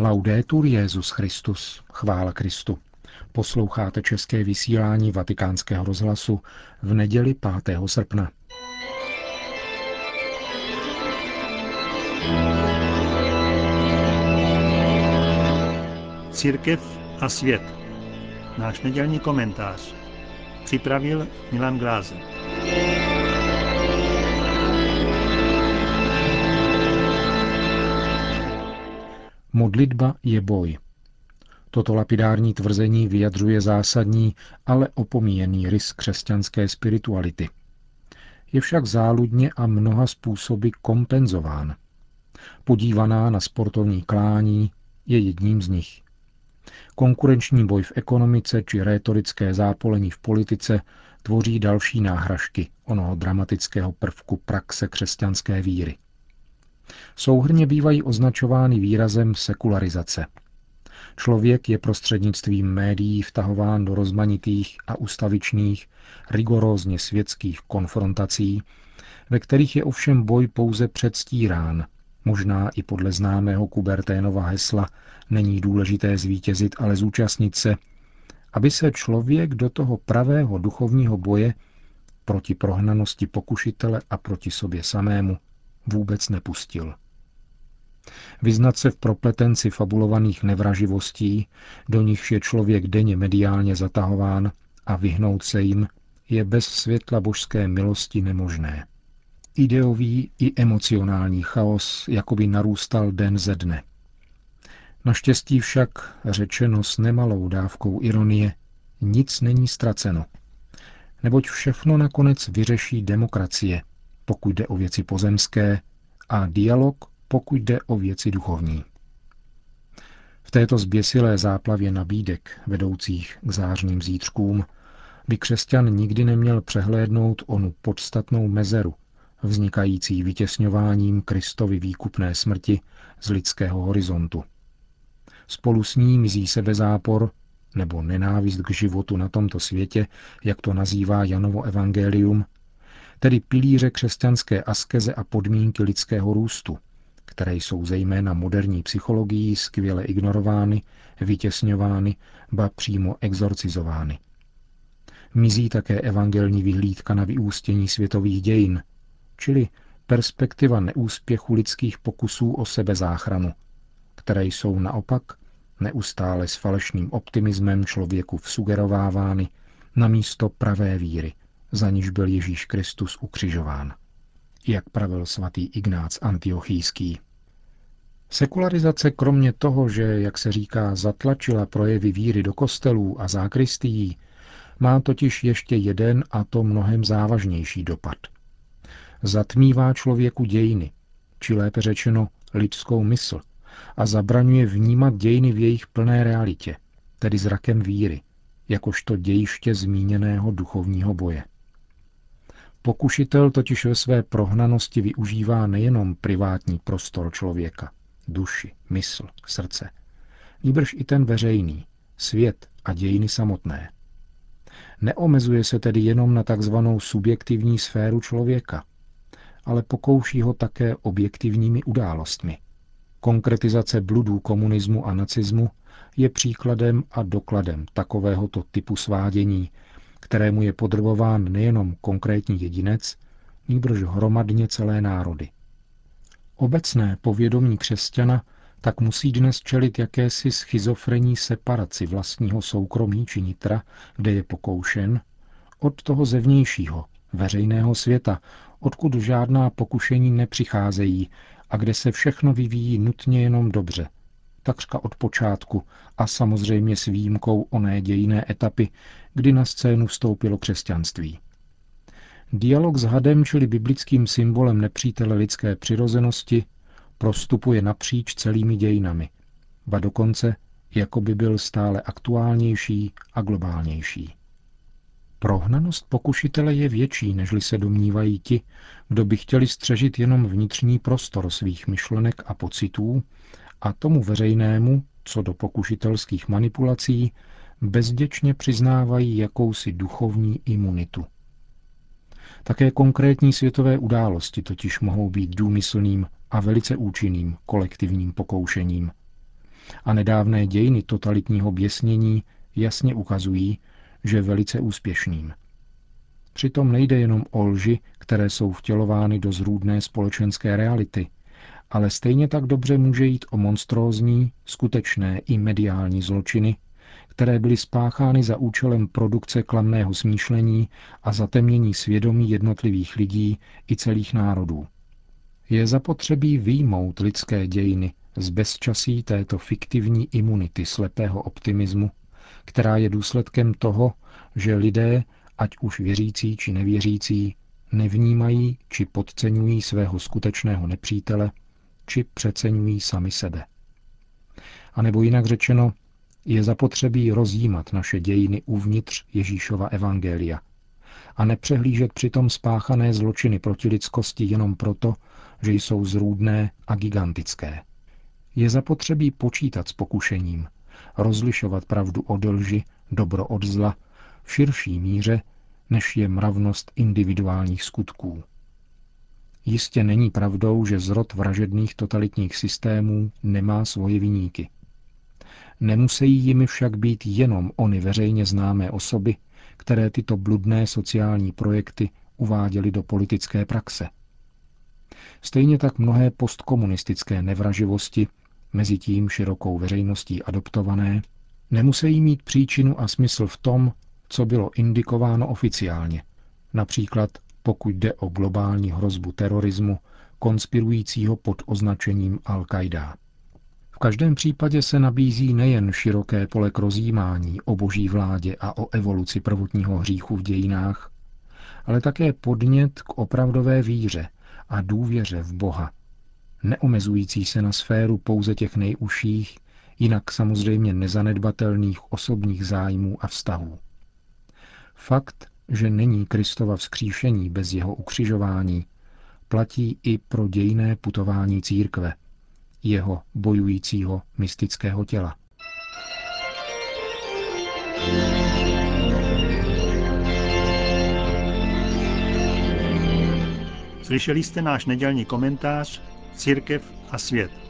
Laudetur Jezus Christus, chvála Kristu. Posloucháte české vysílání Vatikánského rozhlasu v neděli 5. srpna. Církev a svět. Náš nedělní komentář. Připravil Milan Glázer. Modlitba je boj. Toto lapidární tvrzení vyjadřuje zásadní, ale opomíjený rys křesťanské spirituality. Je však záludně a mnoha způsoby kompenzován. Podívaná na sportovní klání je jedním z nich. Konkurenční boj v ekonomice či rétorické zápolení v politice tvoří další náhražky onoho dramatického prvku praxe křesťanské víry. Souhrně bývají označovány výrazem sekularizace. Člověk je prostřednictvím médií vtahován do rozmanitých a ustavičných, rigorózně světských konfrontací, ve kterých je ovšem boj pouze předstírán, možná i podle známého Kuberténova hesla není důležité zvítězit, ale zúčastnit se, aby se člověk do toho pravého duchovního boje proti prohnanosti pokušitele a proti sobě samému vůbec nepustil. Vyznat se v propletenci fabulovaných nevraživostí, do nichž je člověk denně mediálně zatahován a vyhnout se jim, je bez světla božské milosti nemožné. Ideový i emocionální chaos jakoby narůstal den ze dne. Naštěstí však, řečeno s nemalou dávkou ironie, nic není ztraceno. Neboť všechno nakonec vyřeší demokracie, pokud jde o věci pozemské, a dialog, pokud jde o věci duchovní. V této zběsilé záplavě nabídek, vedoucích k zářným zítřkům, by křesťan nikdy neměl přehlédnout onu podstatnou mezeru, vznikající vytěsňováním Kristovy výkupné smrti z lidského horizontu. Spolu s ní mizí sebezápor nebo nenávist k životu na tomto světě, jak to nazývá Janovo evangelium, tedy pilíře křesťanské askeze a podmínky lidského růstu, které jsou zejména moderní psychologií skvěle ignorovány, vytěsňovány, ba přímo exorcizovány. Mizí také evangelní vyhlídka na vyústění světových dějin, čili perspektiva neúspěchu lidských pokusů o sebezáchranu, které jsou naopak neustále s falešným optimismem člověku vsugerovávány na místo pravé víry, za níž byl Ježíš Kristus ukřižován. Jak pravil svatý Ignác Antiochijský. Sekularizace kromě toho, že, jak se říká, zatlačila projevy víry do kostelů a zákristií, má totiž ještě jeden a to mnohem závažnější dopad. Zatmívá člověku dějiny, či lépe řečeno lidskou mysl, a zabraňuje vnímat dějiny v jejich plné realitě, tedy zrakem víry, jakožto dějiště zmíněného duchovního boje. Pokušitel totiž ve své prohnanosti využívá nejenom privátní prostor člověka, duši, mysl, srdce, nýbrž i ten veřejný, svět a dějiny samotné. Neomezuje se tedy jenom na takzvanou subjektivní sféru člověka, ale pokouší ho také objektivními událostmi. Konkretizace bludů komunismu a nacismu je příkladem a dokladem takovéhoto typu svádění, kterému je podrobován nejenom konkrétní jedinec, nýbrž hromadně celé národy. Obecné povědomí křesťana tak musí dnes čelit jakési schizofrení separaci vlastního soukromí či nitra, kde je pokoušen, od toho zevnějšího, veřejného světa, odkud žádná pokušení nepřicházejí a kde se všechno vyvíjí nutně jenom dobře, takřka od počátku a samozřejmě s výjimkou oné dějiné etapy, kdy na scénu vstoupilo křesťanství. Dialog s hadem, čili biblickým symbolem nepřítele lidské přirozenosti, prostupuje napříč celými dějinami, ba dokonce, jako by byl stále aktuálnější a globálnější. Prohnanost pokušitele je větší, nežli se domnívají ti, kdo by chtěli střežit jenom vnitřní prostor svých myšlenek a pocitů a tomu veřejnému, co do pokušitelských manipulací, bezděčně přiznávají jakousi duchovní imunitu. Také konkrétní světové události totiž mohou být důmyslným a velice účinným kolektivním pokoušením. A nedávné dějiny totalitního běsnění jasně ukazují, že velice úspěšným. Přitom nejde jenom o lži, které jsou vtělovány do zrůdné společenské reality, ale stejně tak dobře může jít o monstrózní, skutečné i mediální zločiny, které byly spáchány za účelem produkce klamného smýšlení a zatemnění svědomí jednotlivých lidí i celých národů. Je zapotřebí výjmout lidské dějiny z bezčasí této fiktivní imunity slepého optimismu, která je důsledkem toho, že lidé, ať už věřící či nevěřící, nevnímají či podceňují svého skutečného nepřítele, či přeceňují sami sebe. A nebo jinak řečeno, je zapotřebí rozjímat naše dějiny uvnitř Ježíšova evangelia a nepřehlížet přitom spáchané zločiny proti lidskosti jenom proto, že jsou zrůdné a gigantické. Je zapotřebí počítat s pokušením, rozlišovat pravdu od lži, dobro od zla, v širší míře, než je mravnost individuálních skutků. Jistě není pravdou, že zrod vražedných totalitních systémů nemá svoje viníky. Nemusí jimi však být jenom ony veřejně známé osoby, které tyto bludné sociální projekty uváděly do politické praxe. Stejně tak mnohé postkomunistické nevraživosti, mezi tím širokou veřejností adoptované, nemusí mít příčinu a smysl v tom, co bylo indikováno oficiálně, například pokud jde o globální hrozbu terorismu, konspirujícího pod označením Al-Qaida. V každém případě se nabízí nejen široké pole k rozjímání o boží vládě a o evoluci prvotního hříchu v dějinách, ale také podnět k opravdové víře a důvěře v Boha, neomezující se na sféru pouze těch nejužších, jinak samozřejmě nezanedbatelných osobních zájmů a vztahů. Fakt, že není Kristova vzkříšení bez jeho ukřižování, platí i pro dějné putování církve, jeho bojujícího mystického těla. Slyšeli jste náš nedělní komentář Církev a svět.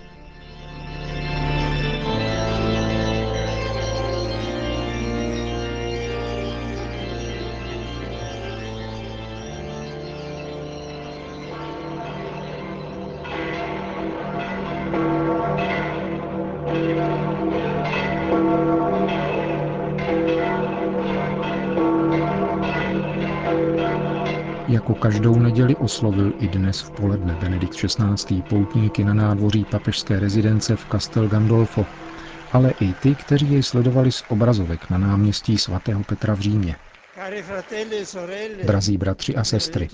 Jako každou neděli oslovil i dnes v poledne Benedikt XVI. poutníky na nádvoří papežské rezidence v Castel Gandolfo, ale i ty, kteří jej sledovali z obrazovek na náměstí svatého Petra v Římě. E Drazí bratři a sestry,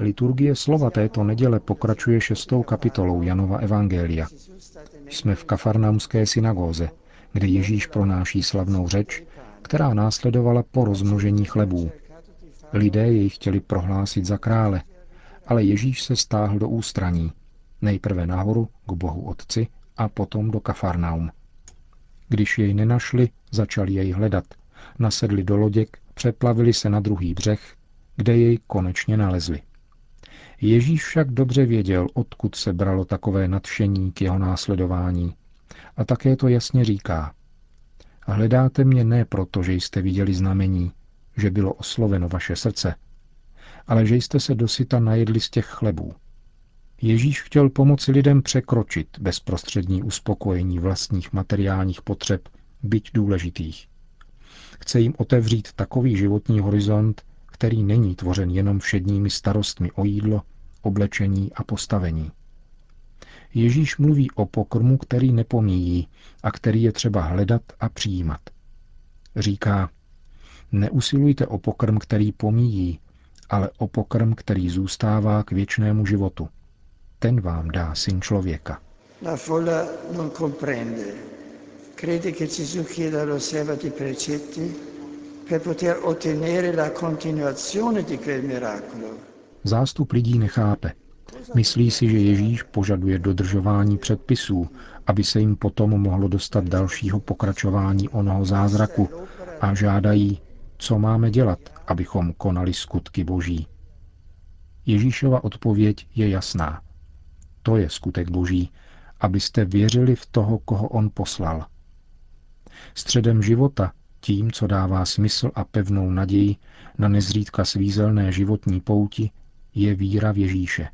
Liturgie slova této neděle pokračuje šestou kapitolou Janova Evangelia. Jsme v kafarnaumské synagóze, kde Ježíš pronáší slavnou řeč, která následovala po rozmnožení chlebů. Lidé jej chtěli prohlásit za krále, ale Ježíš se stáhl do ústraní, nejprve nahoru k Bohu Otci a potom do Kafarnaum. Když jej nenašli, začali jej hledat, nasedli do loděk, přeplavili se na druhý břeh, kde jej konečně nalezli. Ježíš však dobře věděl, odkud se bralo takové nadšení k jeho následování a také to jasně říká. Hledáte mě ne proto, že jste viděli znamení, že bylo osloveno vaše srdce, ale že jste se dosyta najedli z těch chlebů. Ježíš chtěl pomoci lidem překročit bezprostřední uspokojení vlastních materiálních potřeb, byť důležitých. Chce jim otevřít takový životní horizont, který není tvořen jenom všedními starostmi o jídlo, oblečení a postavení. Ježíš mluví o pokrmu, který nepomíjí a který je třeba hledat a přijímat. Říká, neusilujte o pokrm, který pomíjí, ale o pokrm, který zůstává k věčnému životu. Ten vám dá syn člověka. La folla non comprende. Crede che Gesù chieda all'osserva precetti per poter ottenere la continuazione di quel miracolo. Zástup lidí nechápe. Myslí si, že Ježíš požaduje dodržování předpisů, aby se jim potom mohlo dostat dalšího pokračování onoho zázraku a žádají, co máme dělat, abychom konali skutky Boží. Ježíšova odpověď je jasná. To je skutek boží, abyste věřili v toho, koho on poslal. Středem života, tím, co dává smysl a pevnou naději na nezřídka svízelné životní pouti, je víra v Ježíše.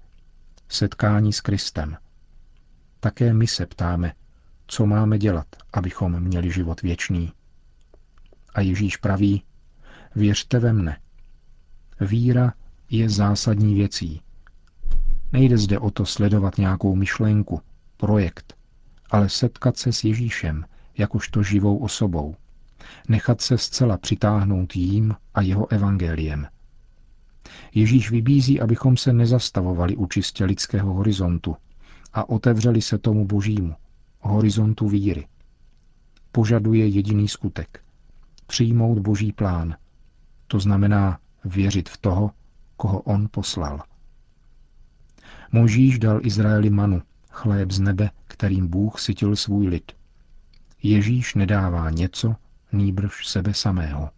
Setkání s Kristem. Také my se ptáme, co máme dělat, abychom měli život věčný. A Ježíš praví, věřte ve mne. Víra je zásadní věcí. Nejde zde o to sledovat nějakou myšlenku, projekt, ale setkat se s Ježíšem jakožto živou osobou. Nechat se zcela přitáhnout jím a jeho evangeliem. Ježíš vybízí, abychom se nezastavovali u čistě lidského horizontu a otevřeli se tomu božímu, horizontu víry. Požaduje jediný skutek. Přijmout boží plán. To znamená věřit v toho, koho on poslal. Možíš dal Izraeli manu, chléb z nebe, kterým Bůh sytil svůj lid. Ježíš nedává něco, nýbrž sebe samého.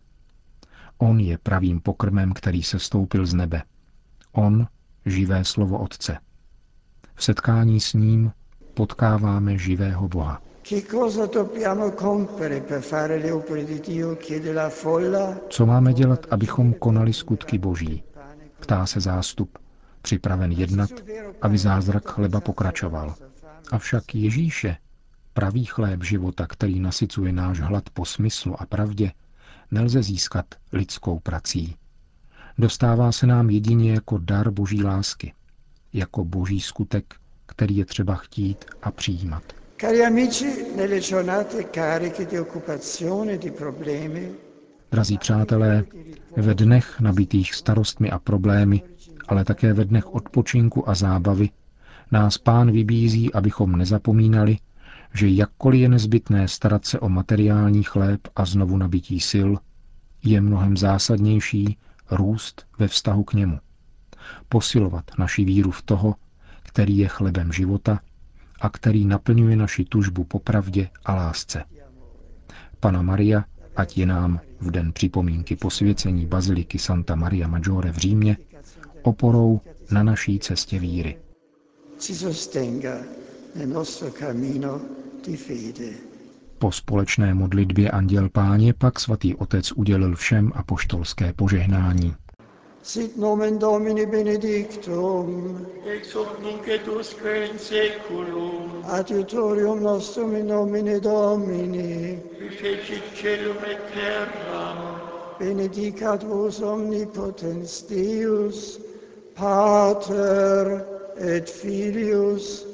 On je pravým pokrmem, který se stoupil z nebe. On, živé slovo Otce. V setkání s ním potkáváme živého Boha. Co máme dělat, abychom konali skutky Boží? Ptá se zástup, připraven jednat, aby zázrak chleba pokračoval. Avšak Ježíše, pravý chléb života, který nasycuje náš hlad po smyslu a pravdě, nelze získat lidskou prací. Dostává se nám jedině jako dar boží lásky, jako boží skutek, který je třeba chtít a přijímat. Cari amici, nelle giornate cariche di occupazione, di problemi, Drazí přátelé, ve dnech nabitých starostmi a problémy, ale také ve dnech odpočinku a zábavy, nás pán vybízí, abychom nezapomínali, že jakkoliv je nezbytné starat se o materiální chléb a znovu nabití sil, je mnohem zásadnější růst ve vztahu k němu. Posilovat naši víru v toho, který je chlebem života a který naplňuje naši tužbu po pravdě a lásce. Pana Maria, ať je nám v den připomínky posvěcení Baziliky Santa Maria Maggiore v Římě oporou na naší cestě víry. Po společné modlitbě Anděl Páně pak svatý otec udělil všem apoštolské požehnání. Sit nomen Domini benedictum. Ex hoc nunc et usque in seculum. Adiutorium nostrum in nomine Domini. Qui fecit celum et terram. Benedicat vos omnipotens Deus, Pater et Filius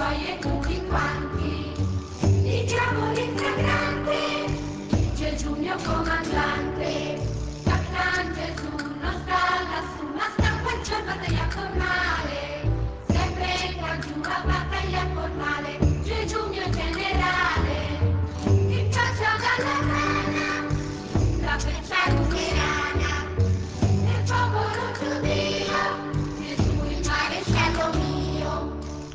Soyez